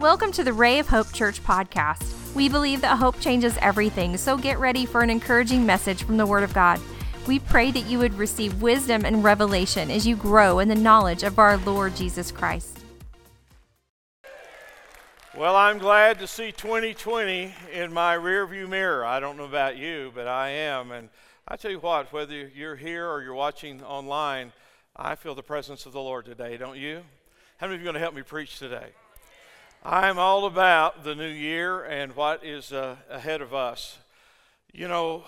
Welcome to the Ray of Hope Church podcast. We believe that hope changes everything, so get ready for an encouraging message from the Word of God. We pray that you would receive wisdom and revelation as you grow in the knowledge of our Lord Jesus Christ. Well, I'm glad to see 2020 in my rearview mirror. I don't know about you, but I am. And I tell you what, whether you're here or you're watching online, I feel the presence of the Lord today, don't you? How many of you are going to help me preach today? I'm all about the new year and what is uh, ahead of us. You know,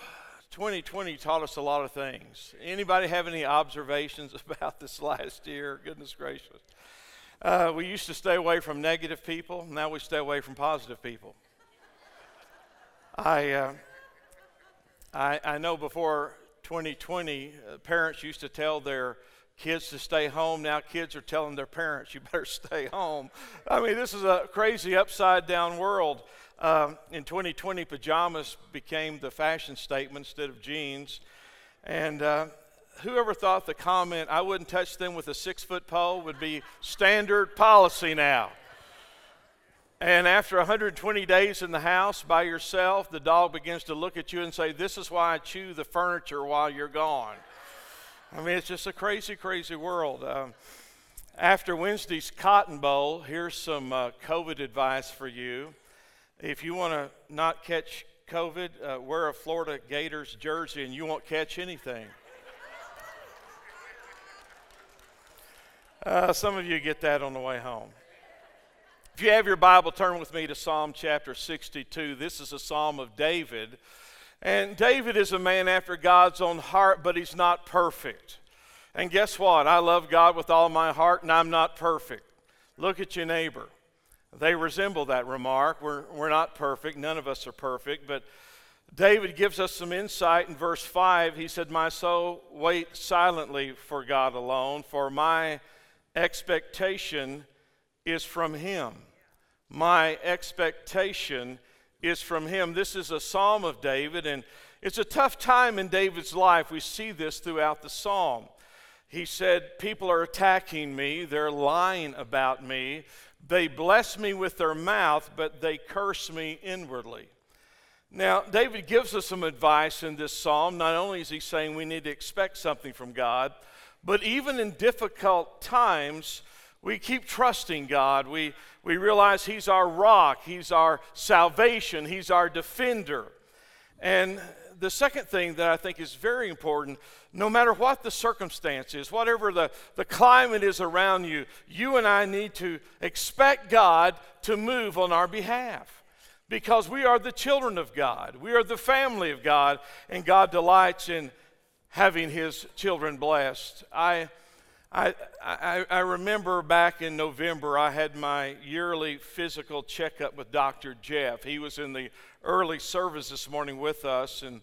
2020 taught us a lot of things. Anybody have any observations about this last year? Goodness gracious. Uh, we used to stay away from negative people. Now we stay away from positive people. I, uh, I, I know before 2020, uh, parents used to tell their kids to stay home. Now kids are telling their parents, you better stay home. I mean, this is a crazy upside down world. Um, in 2020, pajamas became the fashion statement instead of jeans. And uh, whoever thought the comment, I wouldn't touch them with a six foot pole, would be standard policy now. And after 120 days in the house by yourself, the dog begins to look at you and say, This is why I chew the furniture while you're gone. I mean, it's just a crazy, crazy world. Um, after Wednesday's Cotton Bowl, here's some uh, COVID advice for you. If you want to not catch COVID, uh, wear a Florida Gators jersey and you won't catch anything. Uh, some of you get that on the way home. If you have your Bible, turn with me to Psalm chapter 62. This is a psalm of David. And David is a man after God's own heart, but he's not perfect. And guess what? I love God with all my heart, and I'm not perfect. Look at your neighbor. They resemble that remark. We're, we're not perfect. None of us are perfect. But David gives us some insight in verse 5. He said, My soul, wait silently for God alone, for my expectation is from Him. My expectation is from him. This is a psalm of David, and it's a tough time in David's life. We see this throughout the psalm. He said, People are attacking me, they're lying about me. They bless me with their mouth, but they curse me inwardly. Now, David gives us some advice in this psalm. Not only is he saying we need to expect something from God, but even in difficult times, we keep trusting God. We, we realize He's our rock, He's our salvation, He's our defender. And the second thing that I think is very important no matter what the circumstance is, whatever the, the climate is around you, you and I need to expect God to move on our behalf because we are the children of God. We are the family of God, and God delights in having His children blessed. I I, I, I, remember back in November, I had my yearly physical checkup with Dr. Jeff. He was in the early service this morning with us. And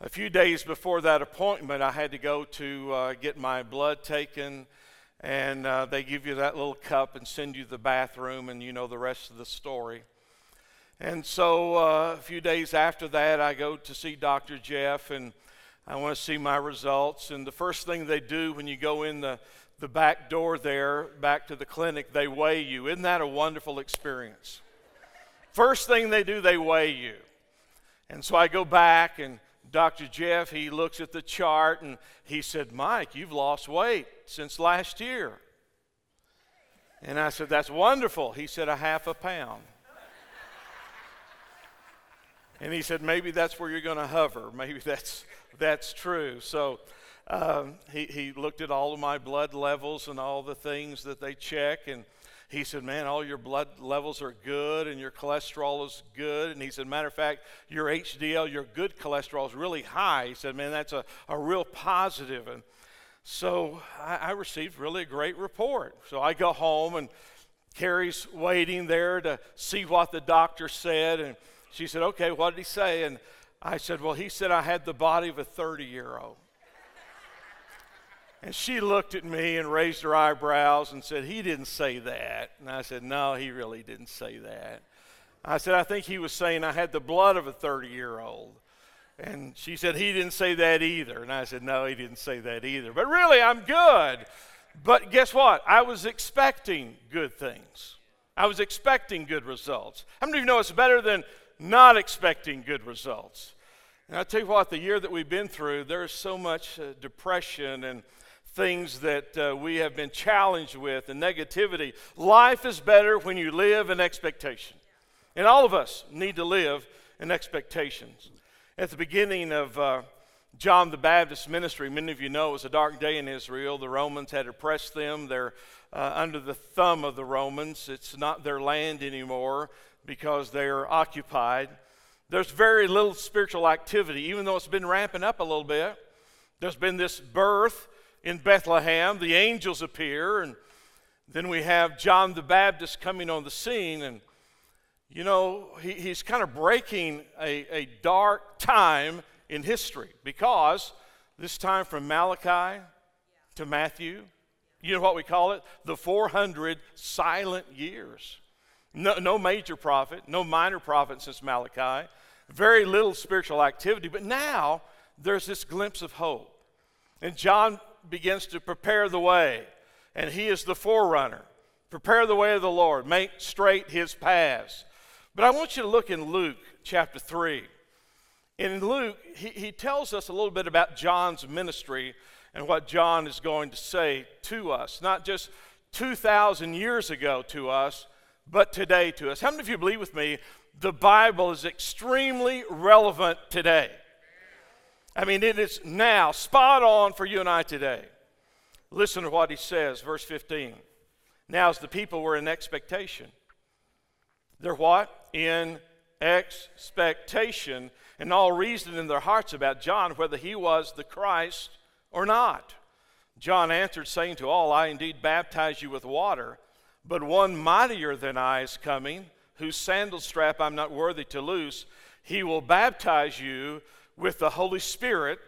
a few days before that appointment, I had to go to uh, get my blood taken. And uh, they give you that little cup and send you to the bathroom, and you know the rest of the story. And so uh, a few days after that, I go to see Dr. Jeff, and I want to see my results. And the first thing they do when you go in the the back door there, back to the clinic, they weigh you. Isn't that a wonderful experience? First thing they do, they weigh you. And so I go back, and Dr. Jeff, he looks at the chart and he said, Mike, you've lost weight since last year. And I said, That's wonderful. He said, A half a pound. and he said, Maybe that's where you're going to hover. Maybe that's, that's true. So um, he, he looked at all of my blood levels and all the things that they check. And he said, Man, all your blood levels are good and your cholesterol is good. And he said, Matter of fact, your HDL, your good cholesterol is really high. He said, Man, that's a, a real positive. And so I, I received really a great report. So I go home and Carrie's waiting there to see what the doctor said. And she said, Okay, what did he say? And I said, Well, he said I had the body of a 30 year old. And she looked at me and raised her eyebrows and said, He didn't say that. And I said, No, he really didn't say that. I said, I think he was saying I had the blood of a 30 year old. And she said, He didn't say that either. And I said, No, he didn't say that either. But really, I'm good. But guess what? I was expecting good things. I was expecting good results. How many of you know it's better than not expecting good results? And I tell you what, the year that we've been through, there's so much uh, depression and things that uh, we have been challenged with and negativity. Life is better when you live in expectation. And all of us need to live in expectations. At the beginning of uh, John the Baptist's ministry, many of you know it was a dark day in Israel. The Romans had oppressed them. They're uh, under the thumb of the Romans. It's not their land anymore because they're occupied. There's very little spiritual activity, even though it's been ramping up a little bit. There's been this birth in Bethlehem. The angels appear, and then we have John the Baptist coming on the scene. And, you know, he, he's kind of breaking a, a dark time in history because this time from Malachi to Matthew, you know what we call it? The 400 silent years. No, no major prophet, no minor prophet since Malachi very little spiritual activity. But now there's this glimpse of hope. And John begins to prepare the way, and he is the forerunner. Prepare the way of the Lord, make straight his paths. But I want you to look in Luke chapter 3. In Luke, he, he tells us a little bit about John's ministry and what John is going to say to us, not just 2,000 years ago to us, but today to us. How many of you believe with me the Bible is extremely relevant today. I mean, it is now spot on for you and I today. Listen to what he says, verse 15. Now, as the people were in expectation, they're what? In expectation, and all reason in their hearts about John, whether he was the Christ or not. John answered, saying to all, I indeed baptize you with water, but one mightier than I is coming whose sandal strap I'm not worthy to loose, he will baptize you with the Holy Spirit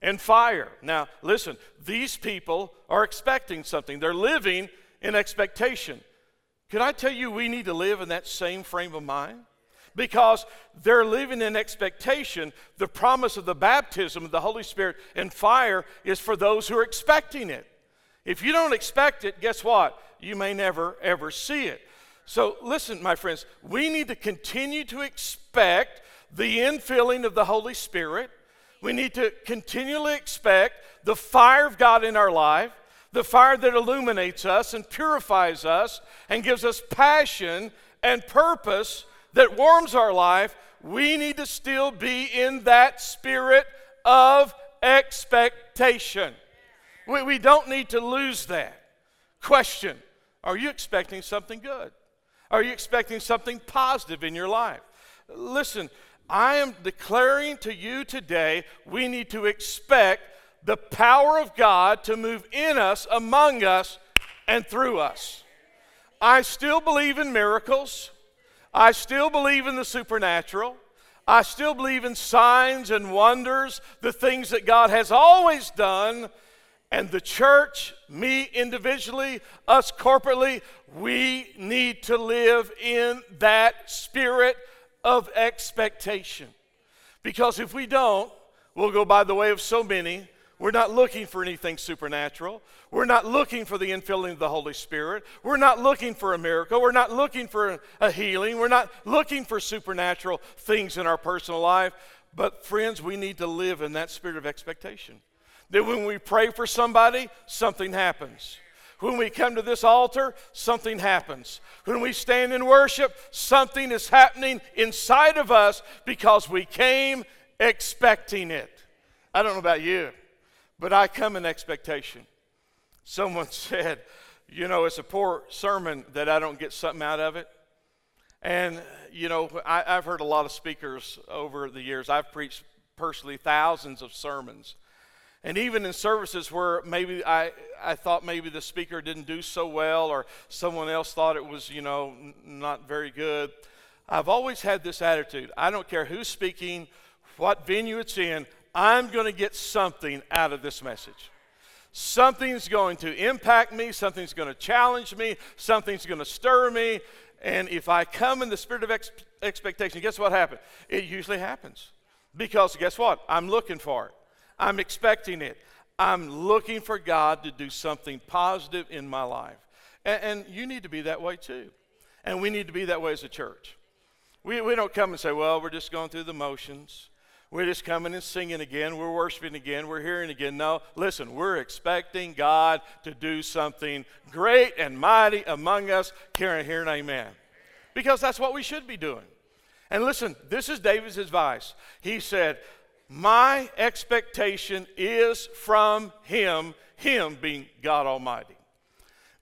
and fire. Now, listen, these people are expecting something, they're living in expectation. Can I tell you we need to live in that same frame of mind? Because they're living in expectation. The promise of the baptism of the Holy Spirit and fire is for those who are expecting it. If you don't expect it, guess what? You may never, ever see it. So, listen, my friends, we need to continue to expect the infilling of the Holy Spirit. We need to continually expect the fire of God in our life, the fire that illuminates us and purifies us and gives us passion and purpose that warms our life. We need to still be in that spirit of expectation. We, we don't need to lose that. Question Are you expecting something good? Are you expecting something positive in your life? Listen, I am declaring to you today we need to expect the power of God to move in us, among us, and through us. I still believe in miracles. I still believe in the supernatural. I still believe in signs and wonders, the things that God has always done and the church, me individually, us corporately, we need to live in that spirit of expectation. Because if we don't, we'll go by the way of so many. We're not looking for anything supernatural. We're not looking for the infilling of the Holy Spirit. We're not looking for a miracle. We're not looking for a healing. We're not looking for supernatural things in our personal life. But, friends, we need to live in that spirit of expectation that when we pray for somebody, something happens. When we come to this altar, something happens. When we stand in worship, something is happening inside of us because we came expecting it. I don't know about you, but I come in expectation. Someone said, you know, it's a poor sermon that I don't get something out of it. And, you know, I, have heard a lot of speakers over the years. I've preached personally thousands of sermons. And even in services where maybe I, I thought maybe the speaker didn't do so well or someone else thought it was, you know, n- not very good, I've always had this attitude. I don't care who's speaking, what venue it's in, I'm going to get something out of this message. Something's going to impact me, something's going to challenge me, something's going to stir me. And if I come in the spirit of ex- expectation, guess what happens? It usually happens. Because guess what? I'm looking for it. I'm expecting it. I'm looking for God to do something positive in my life. And, and, you need to be that way too. And we need to be that way as a church. We, we don't come and say, well, we're just going through the motions. We're just coming and singing again. We're worshiping again. We're hearing again. No, listen, we're expecting God to do something great and mighty among us. I hear an amen? Because that's what we should be doing. And listen, this is David's advice. He said, My expectation is from Him, Him being God Almighty.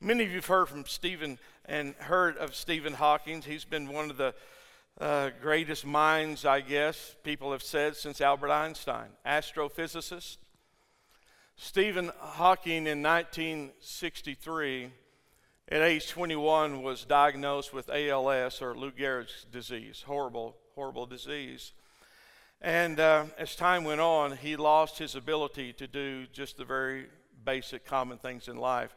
Many of you have heard from Stephen and heard of Stephen Hawking. He's been one of the uh, greatest minds, I guess, people have said since Albert Einstein, astrophysicist. Stephen Hawking in 1963, at age 21, was diagnosed with ALS or Lou Gehrig's disease, horrible, horrible disease. And uh, as time went on, he lost his ability to do just the very basic, common things in life.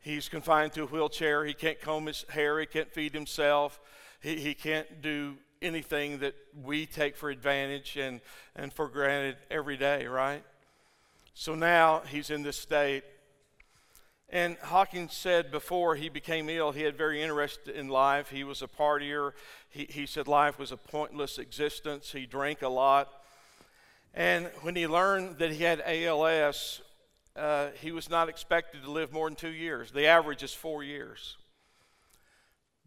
He's confined to a wheelchair. He can't comb his hair. He can't feed himself. He, he can't do anything that we take for advantage and, and for granted every day, right? So now he's in this state. And Hawkins said before he became ill, he had very interest in life. He was a partier. He, he said life was a pointless existence. He drank a lot. And when he learned that he had ALS, uh, he was not expected to live more than two years. The average is four years.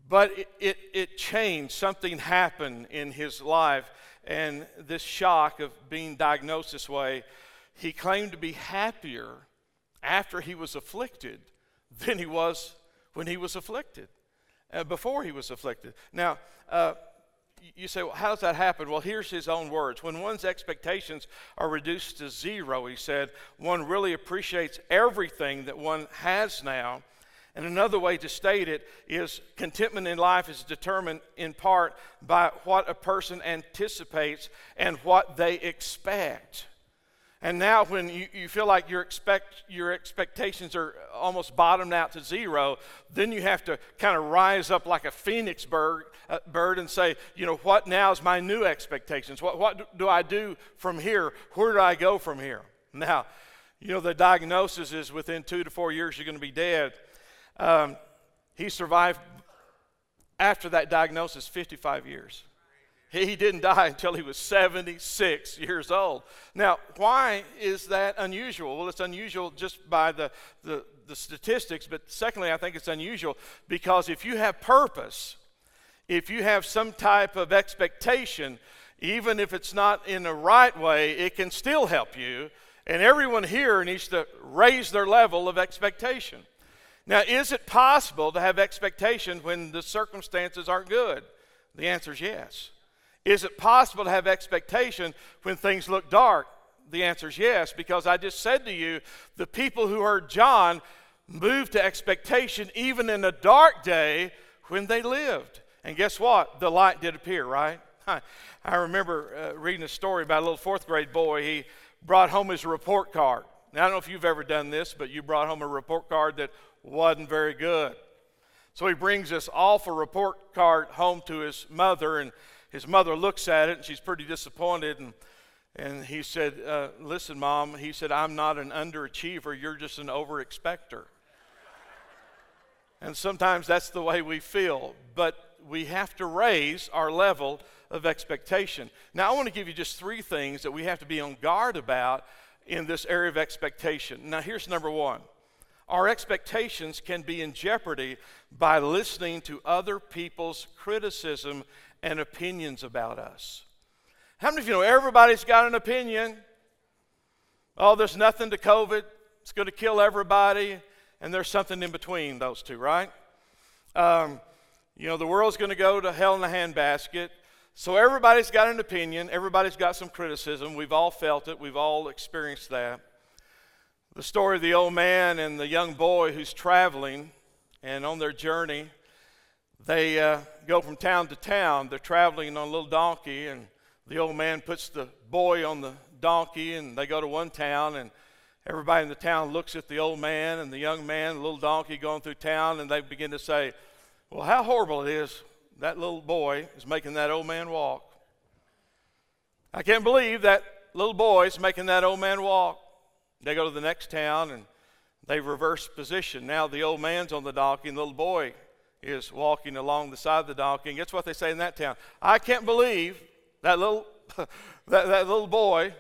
But it, it, it, changed. Something happened in his life. And this shock of being diagnosed this way, he claimed to be happier after he was afflicted than he was when he was afflicted, uh, before he was afflicted. Now, uh, you say, well, how does that happen? Well, here's his own words. When one's expectations are reduced to zero, he said, one really appreciates everything that one has now and another way to state it is contentment in life is determined in part by what a person anticipates and what they expect. And now, when you, you feel like your, expect, your expectations are almost bottomed out to zero, then you have to kind of rise up like a phoenix bird, uh, bird and say, you know, what now is my new expectations? What, what do I do from here? Where do I go from here? Now, you know, the diagnosis is within two to four years you're going to be dead. Um, he survived after that diagnosis 55 years. He didn't die until he was 76 years old. Now, why is that unusual? Well, it's unusual just by the, the, the, statistics, but secondly, I think it's unusual because if you have purpose, if you have some type of expectation, even if it's not in the right way, it can still help you. And everyone here needs to raise their level of expectation. Now, is it possible to have expectation when the circumstances aren't good? The answer is yes. Is it possible to have expectation when things look dark? The answer is yes, because I just said to you the people who heard John moved to expectation even in a dark day when they lived. And guess what? The light did appear, right? I remember uh, reading a story about a little fourth grade boy. He brought home his report card. Now, I don't know if you've ever done this, but you brought home a report card that wasn't very good. So he brings this awful report card home to his mother, and his mother looks at it, and she's pretty disappointed. And, and he said, uh, Listen, Mom, he said, I'm not an underachiever, you're just an overexpector. and sometimes that's the way we feel, but we have to raise our level of expectation. Now, I want to give you just three things that we have to be on guard about in this area of expectation. Now, here's number one our expectations can be in jeopardy by listening to other people's criticism and opinions about us. How many of you know everybody's got an opinion? Oh, there's nothing to COVID, it's going to kill everybody, and there's something in between those two, right? Um, you know, the world's going to go to hell in a handbasket. So everybody's got an opinion, everybody's got some criticism. We've all felt it, we've all experienced that the story of the old man and the young boy who's traveling, and on their journey, they uh, go from town to town. They're traveling on a little donkey, and the old man puts the boy on the donkey, and they go to one town, and everybody in the town looks at the old man and the young man, the little donkey going through town, and they begin to say, Well, how horrible it is that little boy is making that old man walk. I can't believe that little boy is making that old man walk. They go to the next town and they reverse position. Now the old man's on the donkey and the little boy is walking along the side of the donkey. And guess what they say in that town? I can't believe that little, that, that little boy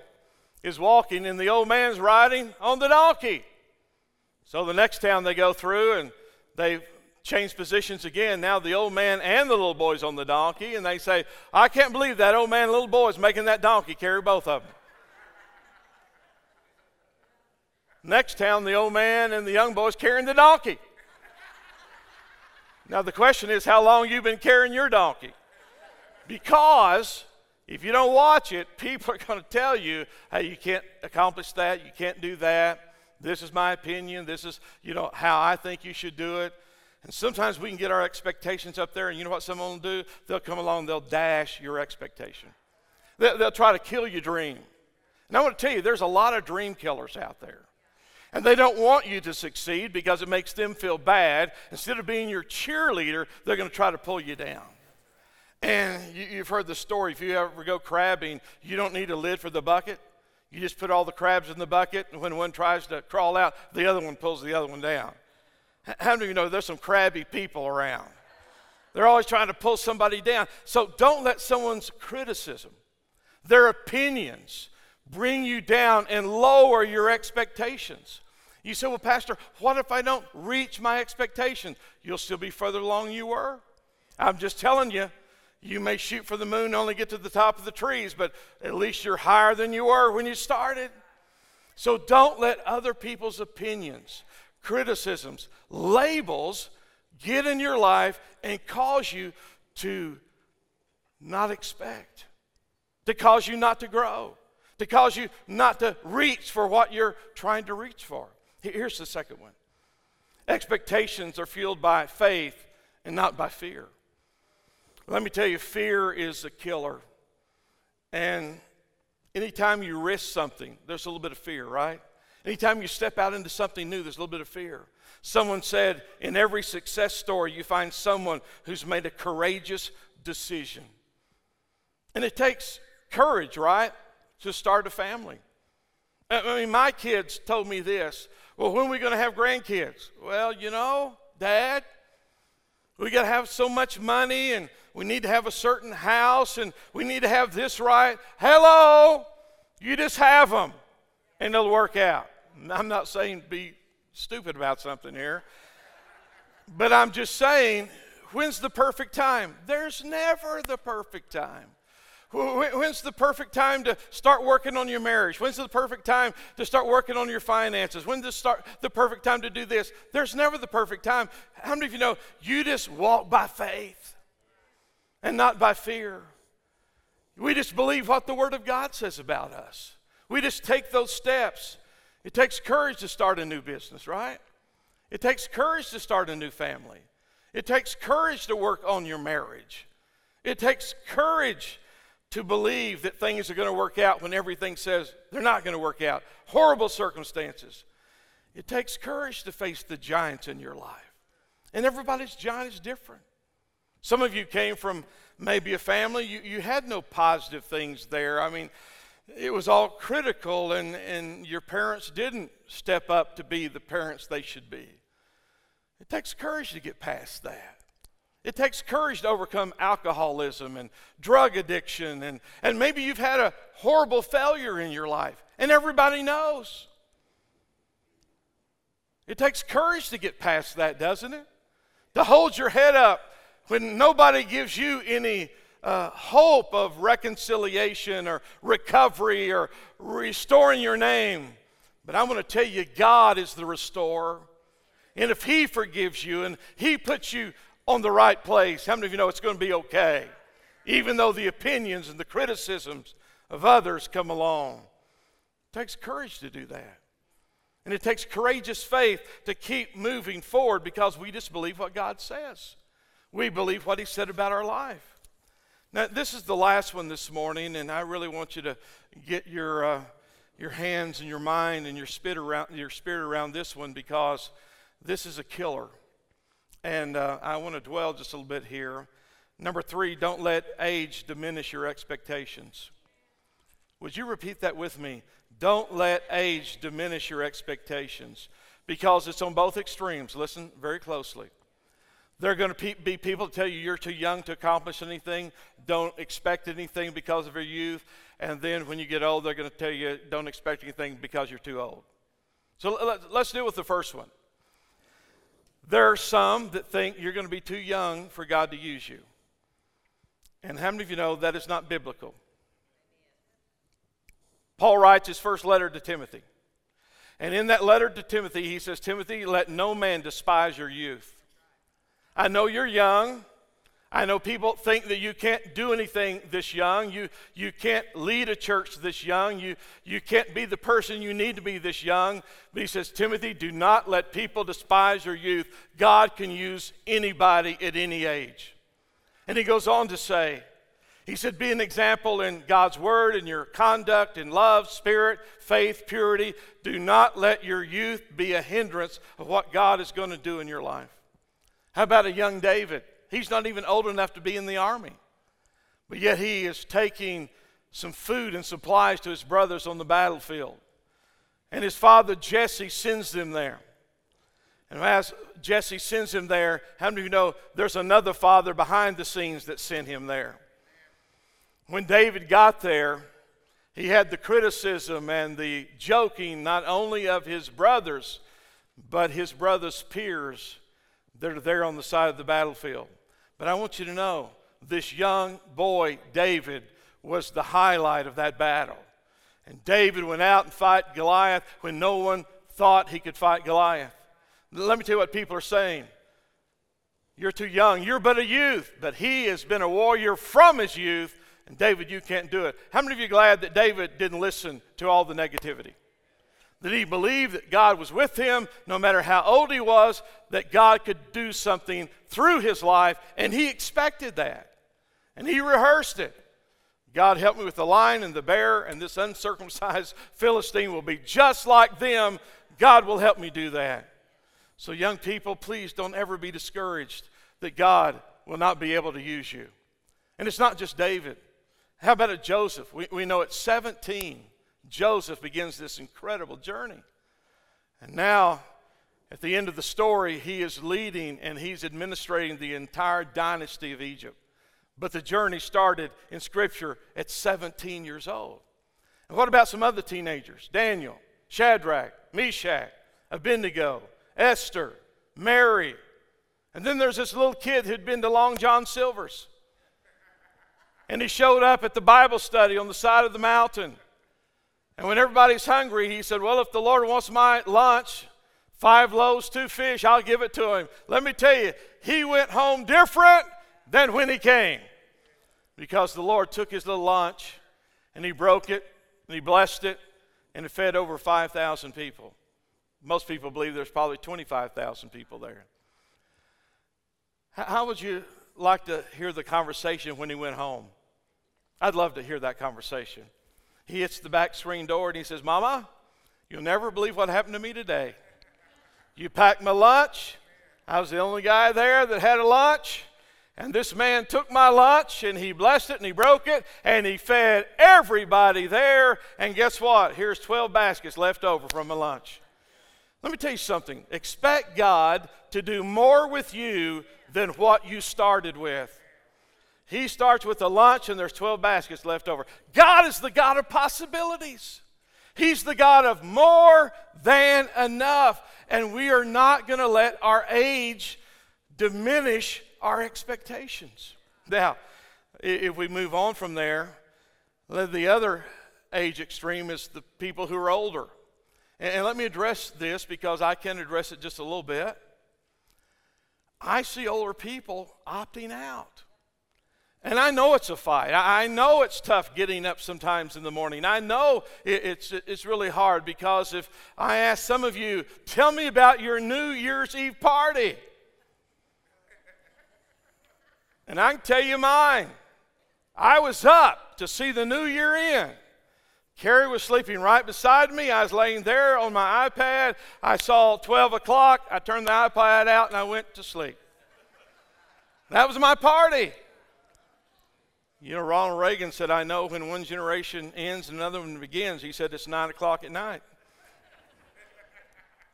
is walking and the old man's riding on the donkey. So the next town they go through and they change positions again. Now the old man and the little boy's on the donkey, and they say, I can't believe that old man and little boy is making that donkey carry both of them. Next town, the old man and the young boy's carrying the donkey. Now the question is, how long you've been carrying your donkey? Because if you don't watch it, people are going to tell you, hey, you can't accomplish that, you can't do that. This is my opinion. This is, you know, how I think you should do it. And sometimes we can get our expectations up there, and you know what someone will do? They'll come along, they'll dash your expectation. They'll, they'll try to kill your dream. And I want to tell you, there's a lot of dream killers out there. And they don't want you to succeed because it makes them feel bad. Instead of being your cheerleader, they're going to try to pull you down. And you, have heard the story. If you ever go crabbing, you don't need a lid for the bucket. You just put all the crabs in the bucket, and when one tries to crawl out, the other one pulls the other one down. How many of you know there's some crabby people around? They're always trying to pull somebody down. So don't let someone's criticism, their opinions, bring you down and lower your expectations. You say, Well, Pastor, what if I don't reach my expectations? You'll still be further along you were. I'm just telling you, you may shoot for the moon, only get to the top of the trees, but at least you're higher than you were when you started. So don't let other people's opinions criticisms, labels get in your life and cause you to not expect, to cause you not to grow, to cause you not to reach for what you're trying to reach for. Here's the second one expectations are fueled by faith and not by fear. Let me tell you, fear is a killer. And anytime you risk something, there's a little bit of fear, right? Anytime you step out into something new, there's a little bit of fear. Someone said, in every success story, you find someone who's made a courageous decision. And it takes courage, right, to start a family. I mean, my kids told me this. Well, when are we going to have grandkids? Well, you know, Dad, we got to have so much money and we need to have a certain house and we need to have this right. Hello, you just have them and they'll work out. I'm not saying be stupid about something here, but I'm just saying, when's the perfect time? There's never the perfect time. When's the perfect time to start working on your marriage? When's the perfect time to start working on your finances? When's the, start, the perfect time to do this? There's never the perfect time. How many of you know you just walk by faith and not by fear? We just believe what the Word of God says about us. We just take those steps. It takes courage to start a new business, right? It takes courage to start a new family. It takes courage to work on your marriage. It takes courage to believe that things are going to work out when everything says they're not going to work out. Horrible circumstances. It takes courage to face the giants in your life. And everybody's giant is different. Some of you came from maybe a family, you, you had no positive things there. I mean, it was all critical, and, and your parents didn't step up to be the parents they should be. It takes courage to get past that. It takes courage to overcome alcoholism and drug addiction, and, and maybe you've had a horrible failure in your life, and everybody knows. It takes courage to get past that, doesn't it? To hold your head up when nobody gives you any uh, hope of reconciliation or recovery or restoring your name. But I'm going to tell you, God is the restorer. And if He forgives you and He puts you on the right place, how many of you know it's going to be okay? Even though the opinions and the criticisms of others come along. It takes courage to do that. And it takes courageous faith to keep moving forward because we just believe what God says. We believe what He said about our life. Now, this is the last one this morning, and I really want you to get your, uh, your hands and your mind and your spirit, around, your spirit around this one because this is a killer. And uh, I want to dwell just a little bit here. Number three, don't let age diminish your expectations. Would you repeat that with me? Don't let age diminish your expectations because it's on both extremes. Listen very closely. There are going to be people tell you you're too young to accomplish anything, don't expect anything because of your youth, and then when you get old, they're going to tell you don't expect anything because you're too old. So let's deal with the first one. There are some that think you're going to be too young for God to use you. And how many of you know that is not biblical? Paul writes his first letter to Timothy. And in that letter to Timothy, he says, Timothy, let no man despise your youth. I know you're young. I know people think that you can't do anything this young. You, you can't lead a church this young. You, you can't be the person you need to be this young. But he says, Timothy, do not let people despise your youth. God can use anybody at any age. And he goes on to say, he said, Be an example in God's word, in your conduct, in love, spirit, faith, purity. Do not let your youth be a hindrance of what God is going to do in your life. How about a young David? He's not even old enough to be in the army, but yet he is taking some food and supplies to his brothers on the battlefield. And his father Jesse sends them there. And as Jesse sends him there, how many of you know there's another father behind the scenes that sent him there? When David got there, he had the criticism and the joking not only of his brothers, but his brothers' peers that are there on the side of the battlefield. But I want you to know this young boy, David, was the highlight of that battle. And David went out and fought Goliath when no one thought he could fight Goliath. Let me tell you what people are saying. You're too young. You're but a youth. But he has been a warrior from his youth. And David, you can't do it. How many of you are glad that David didn't listen to all the negativity? That he believed that God was with him no matter how old he was, that God could do something through his life, and he expected that. And he rehearsed it. God help me with the lion and the bear, and this uncircumcised Philistine will be just like them. God will help me do that. So, young people, please don't ever be discouraged that God will not be able to use you. And it's not just David. How about a Joseph? We, we know at 17, Joseph begins this incredible journey. And now, at the end of the story, he is leading and he's administrating the entire dynasty of Egypt. But the journey started in Scripture at 17 years old. And what about some other teenagers? Daniel, Shadrach, Meshach, Abednego, Esther, Mary. And then there's this little kid who'd been to Long John Silver's. And he showed up at the Bible study on the side of the mountain. And when everybody's hungry, he said, Well, if the Lord wants my lunch, five loaves, two fish, I'll give it to him. Let me tell you, he went home different than when he came. Because the Lord took his little lunch and he broke it and he blessed it and it fed over 5,000 people. Most people believe there's probably 25,000 people there. How would you like to hear the conversation when he went home? I'd love to hear that conversation. He hits the back screen door and he says, Mama, you'll never believe what happened to me today. You packed my lunch. I was the only guy there that had a lunch. And this man took my lunch and he blessed it and he broke it and he fed everybody there. And guess what? Here's 12 baskets left over from my lunch. Let me tell you something. Expect God to do more with you than what you started with. He starts with a lunch and there's 12 baskets left over. God is the God of possibilities. He's the God of more than enough. And we are not going to let our age diminish our expectations. Now, if we move on from there, the other age extreme is the people who are older. And let me address this because I can address it just a little bit. I see older people opting out. And I know it's a fight. I know it's tough getting up sometimes in the morning. I know it's, it's really hard because if I ask some of you, tell me about your New Year's Eve party. And I can tell you mine. I was up to see the new year in. Carrie was sleeping right beside me. I was laying there on my iPad. I saw 12 o'clock. I turned the iPad out and I went to sleep. That was my party. You know, Ronald Reagan said, I know when one generation ends and another one begins. He said, it's 9 o'clock at night.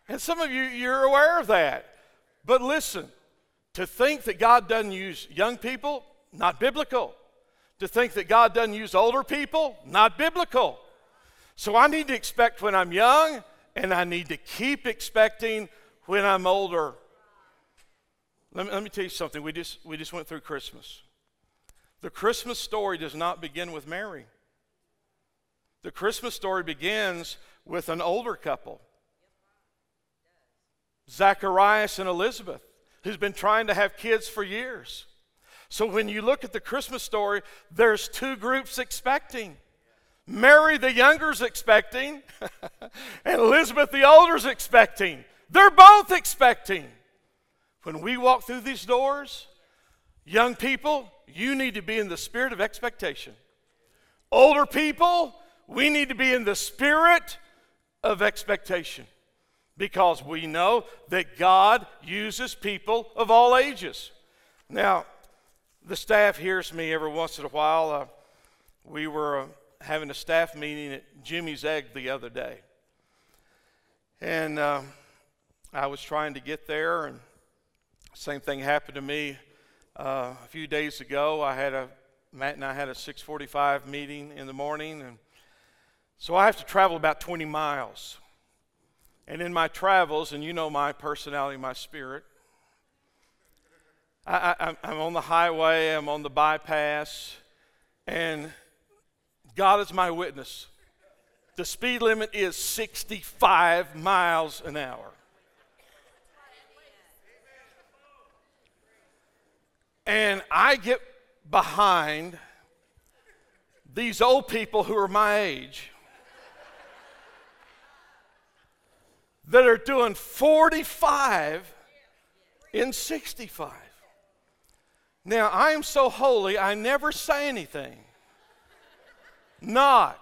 and some of you, you're aware of that. But listen, To think that God doesn't use young people, not biblical. To think that God doesn't use older people, not biblical. So I need to expect when I'm young, and I need to keep expecting when I'm older. Let me, let me tell you something. We just, we just went through Christmas. The Christmas story does not begin with Mary. The Christmas story begins with an older couple, Zacharias and Elizabeth, who's been trying to have kids for years. So when you look at the Christmas story, there's two groups expecting. Mary the younger's expecting, and Elizabeth the older's expecting. They're both expecting. When we walk through these doors, young people, you need to be in the spirit of expectation. Older people, we need to be in the spirit of expectation because we know that God uses people of all ages. Now, the staff hears me every once in a while. Uh, we were uh, having a staff meeting at Jimmy's Egg the other day. And uh, I was trying to get there, and same thing happened to me uh, a few days ago. I had a Matt and I had a 6:45 meeting in the morning, and so I have to travel about 20 miles. And in my travels, and you know my personality, my spirit, I, am on the highway, I'm on the bypass, and God is my witness. The speed limit is 65 miles an hour. And I get behind these old people who are my age that are doing 45 in 65. Now, I am so holy, I never say anything. Not.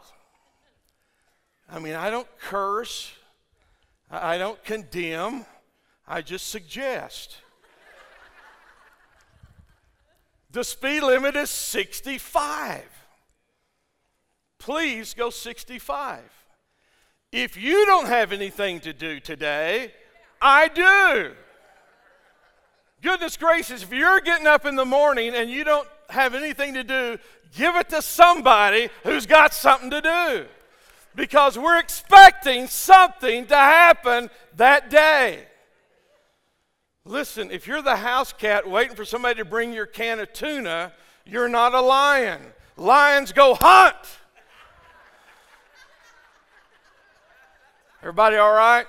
I mean, I don't curse, I don't condemn, I just suggest. The speed limit is 65. Please go 65. If you don't have anything to do today, I do. Goodness gracious, if you're getting up in the morning and you don't have anything to do, give it to somebody who's got something to do. Because we're expecting something to happen that day. Listen, if you're the house cat waiting for somebody to bring your can of tuna, you're not a lion. Lions go hunt. Everybody all right?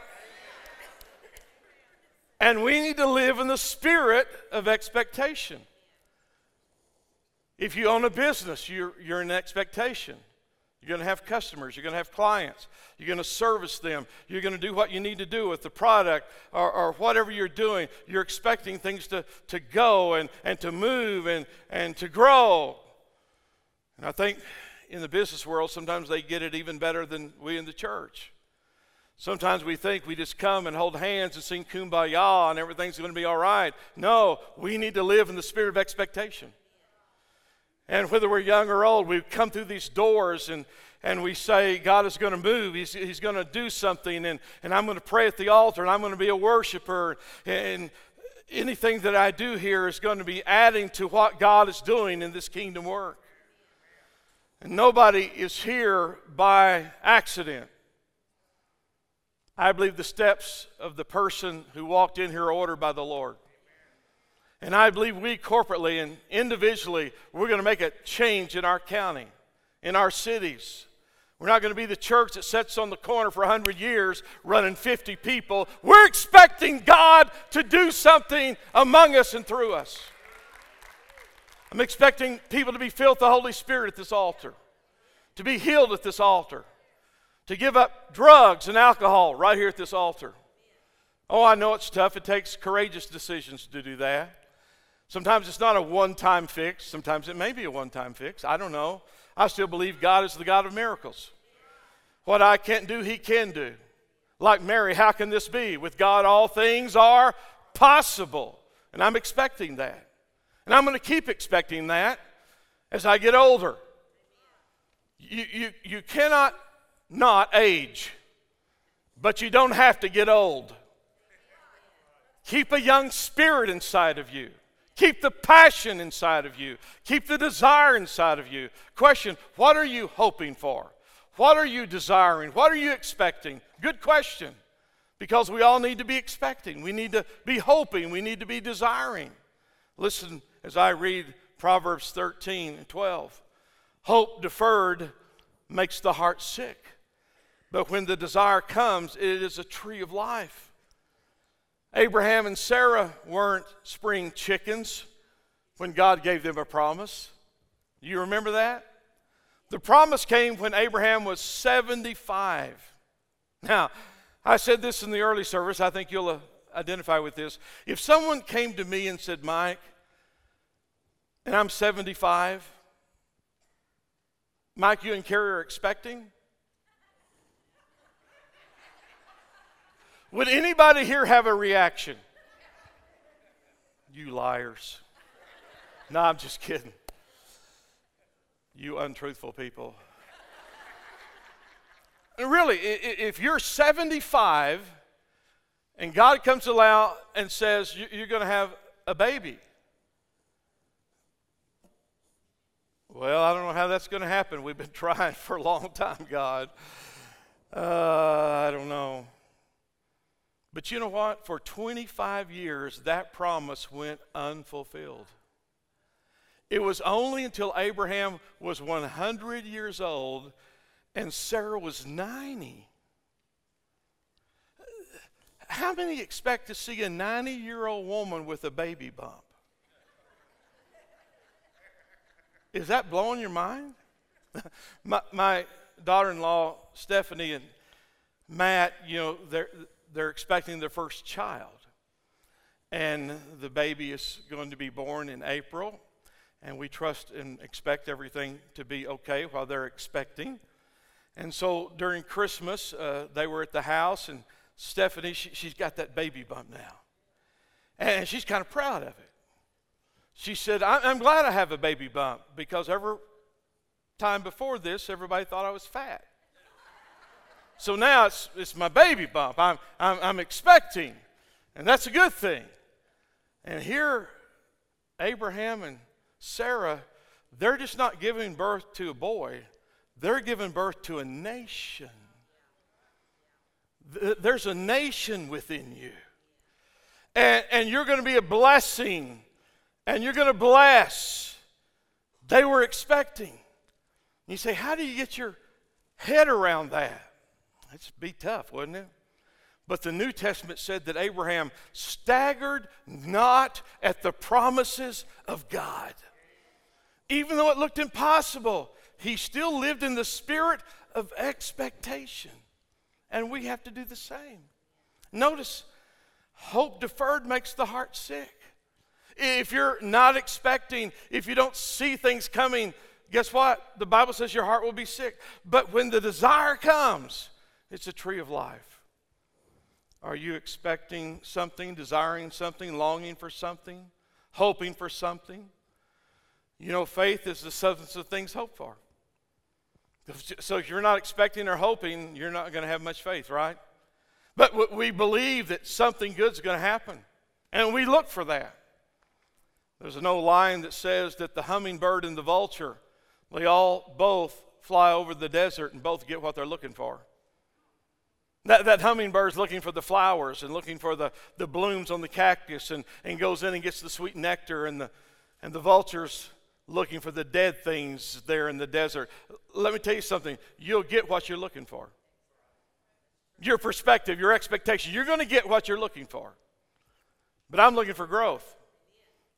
And we need to live in the spirit of expectation. If you own a business, you're, you're in expectation. You're going to have customers. You're going to have clients. You're going to service them. You're going to do what you need to do with the product or, or whatever you're doing. You're expecting things to, to go and, and to move and, and to grow. And I think in the business world, sometimes they get it even better than we in the church. Sometimes we think we just come and hold hands and sing kumbaya and everything's going to be all right. No, we need to live in the spirit of expectation. And whether we're young or old, we come through these doors and, and we say, God is going to move. He's, he's going to do something. And, and I'm going to pray at the altar and I'm going to be a worshiper. And anything that I do here is going to be adding to what God is doing in this kingdom work. And nobody is here by accident. I believe the steps of the person who walked in here ordered by the Lord. And I believe we corporately and individually, we're going to make a change in our county, in our cities. We're not going to be the church that sits on the corner for 100 years running 50 people. We're expecting God to do something among us and through us. I'm expecting people to be filled with the Holy Spirit at this altar, to be healed at this altar, to give up drugs and alcohol right here at this altar. Oh, I know it's tough. It takes courageous decisions to do that. Sometimes it's not a one time fix, sometimes it may be a one time fix. I don't know. I still believe God is the God of miracles. What I can't do, He can do. Like Mary, how can this be? With God, all things are possible. And I'm expecting that. And I'm going to keep expecting that as I get older. You, you, you cannot not age, but you don't have to get old. Keep a young spirit inside of you. Keep the passion inside of you. Keep the desire inside of you. Question What are you hoping for? What are you desiring? What are you expecting? Good question. Because we all need to be expecting. We need to be hoping. We need to be desiring. Listen as I read Proverbs 13 and 12. Hope deferred makes the heart sick, but when the desire comes, it is a tree of life. Abraham and Sarah weren't spring chickens when God gave them a promise. You remember that? The promise came when Abraham was 75. Now, I said this in the early service. I think you'll uh, identify with this. If someone came to me and said, Mike, and I'm 75, Mike, you and Carrie are expecting? Would anybody here have a reaction? You liars. No, I'm just kidding. You untruthful people. really, if you're 75 and God comes along and says you're going to have a baby, well, I don't know how that's going to happen. We've been trying for a long time, God. Uh, I don't know. But you know what? For 25 years, that promise went unfulfilled. It was only until Abraham was 100 years old and Sarah was 90. How many expect to see a 90 year old woman with a baby bump? Is that blowing your mind? my, my daughter in law, Stephanie, and Matt, you know, they're, they're expecting their first child. And the baby is going to be born in April and we trust and expect everything to be okay while they're expecting. And so during Christmas, uh, they were at the house, and Stephanie, she, she's got that baby bump now. And she's kind of proud of it. She said, I'm glad I have a baby bump because every time before this, everybody thought I was fat. So now it's, it's my baby bump. I'm, I'm, I'm expecting, and that's a good thing. And here, Abraham and Sarah, they're just not giving birth to a boy, they're giving birth to a nation. There's a nation within you. And, and you're going to be a blessing, and you're going to bless. They were expecting. You say, How do you get your head around that? It'd be tough, wouldn't it? But the New Testament said that Abraham staggered not at the promises of God. Even though it looked impossible, he still lived in the spirit of expectation. And we have to do the same. Notice, hope deferred makes the heart sick. If you're not expecting, if you don't see things coming, guess what? The Bible says your heart will be sick. But when the desire comes, it's a tree of life. Are you expecting something, desiring something, longing for something, hoping for something? You know, faith is the substance of things hoped for. So if you're not expecting or hoping, you're not going to have much faith, right? But we believe that something good is going to happen, and we look for that. There's an old line that says that the hummingbird and the vulture, they all both fly over the desert and both get what they're looking for. That, that hummingbird's looking for the flowers and looking for the, the blooms on the cactus and, and goes in and gets the sweet nectar, and the, and the vulture's looking for the dead things there in the desert. Let me tell you something you'll get what you're looking for. Your perspective, your expectation, you're going to get what you're looking for. But I'm looking for growth,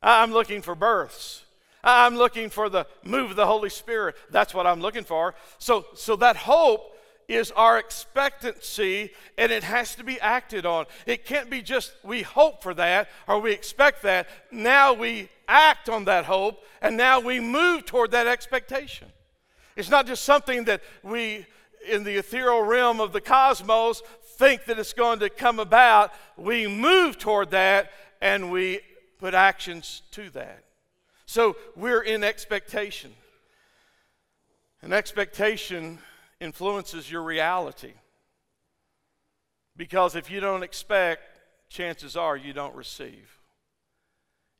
I'm looking for births. I'm looking for the move of the Holy Spirit. That's what I'm looking for. So, so that hope is our expectancy and it has to be acted on. It can't be just we hope for that or we expect that. Now we act on that hope and now we move toward that expectation. It's not just something that we, in the ethereal realm of the cosmos, think that it's going to come about. We move toward that and we put actions to that. So we're in expectation. An expectation influences your reality. Because if you don't expect, chances are you don't receive.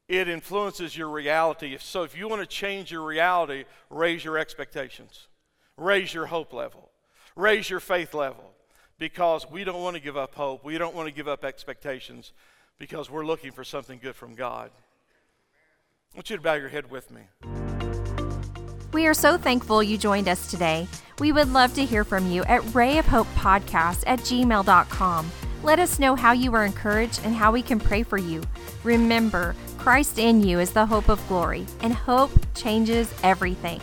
It influences your reality. So if you want to change your reality, raise your expectations, raise your hope level, raise your faith level, because we don't want to give up hope. We don't want to give up expectations because we're looking for something good from God. I want you to bow your head with me. We are so thankful you joined us today. We would love to hear from you at rayofhopepodcast of Hope Podcast at gmail.com. Let us know how you were encouraged and how we can pray for you. Remember, Christ in you is the hope of glory, and hope changes everything.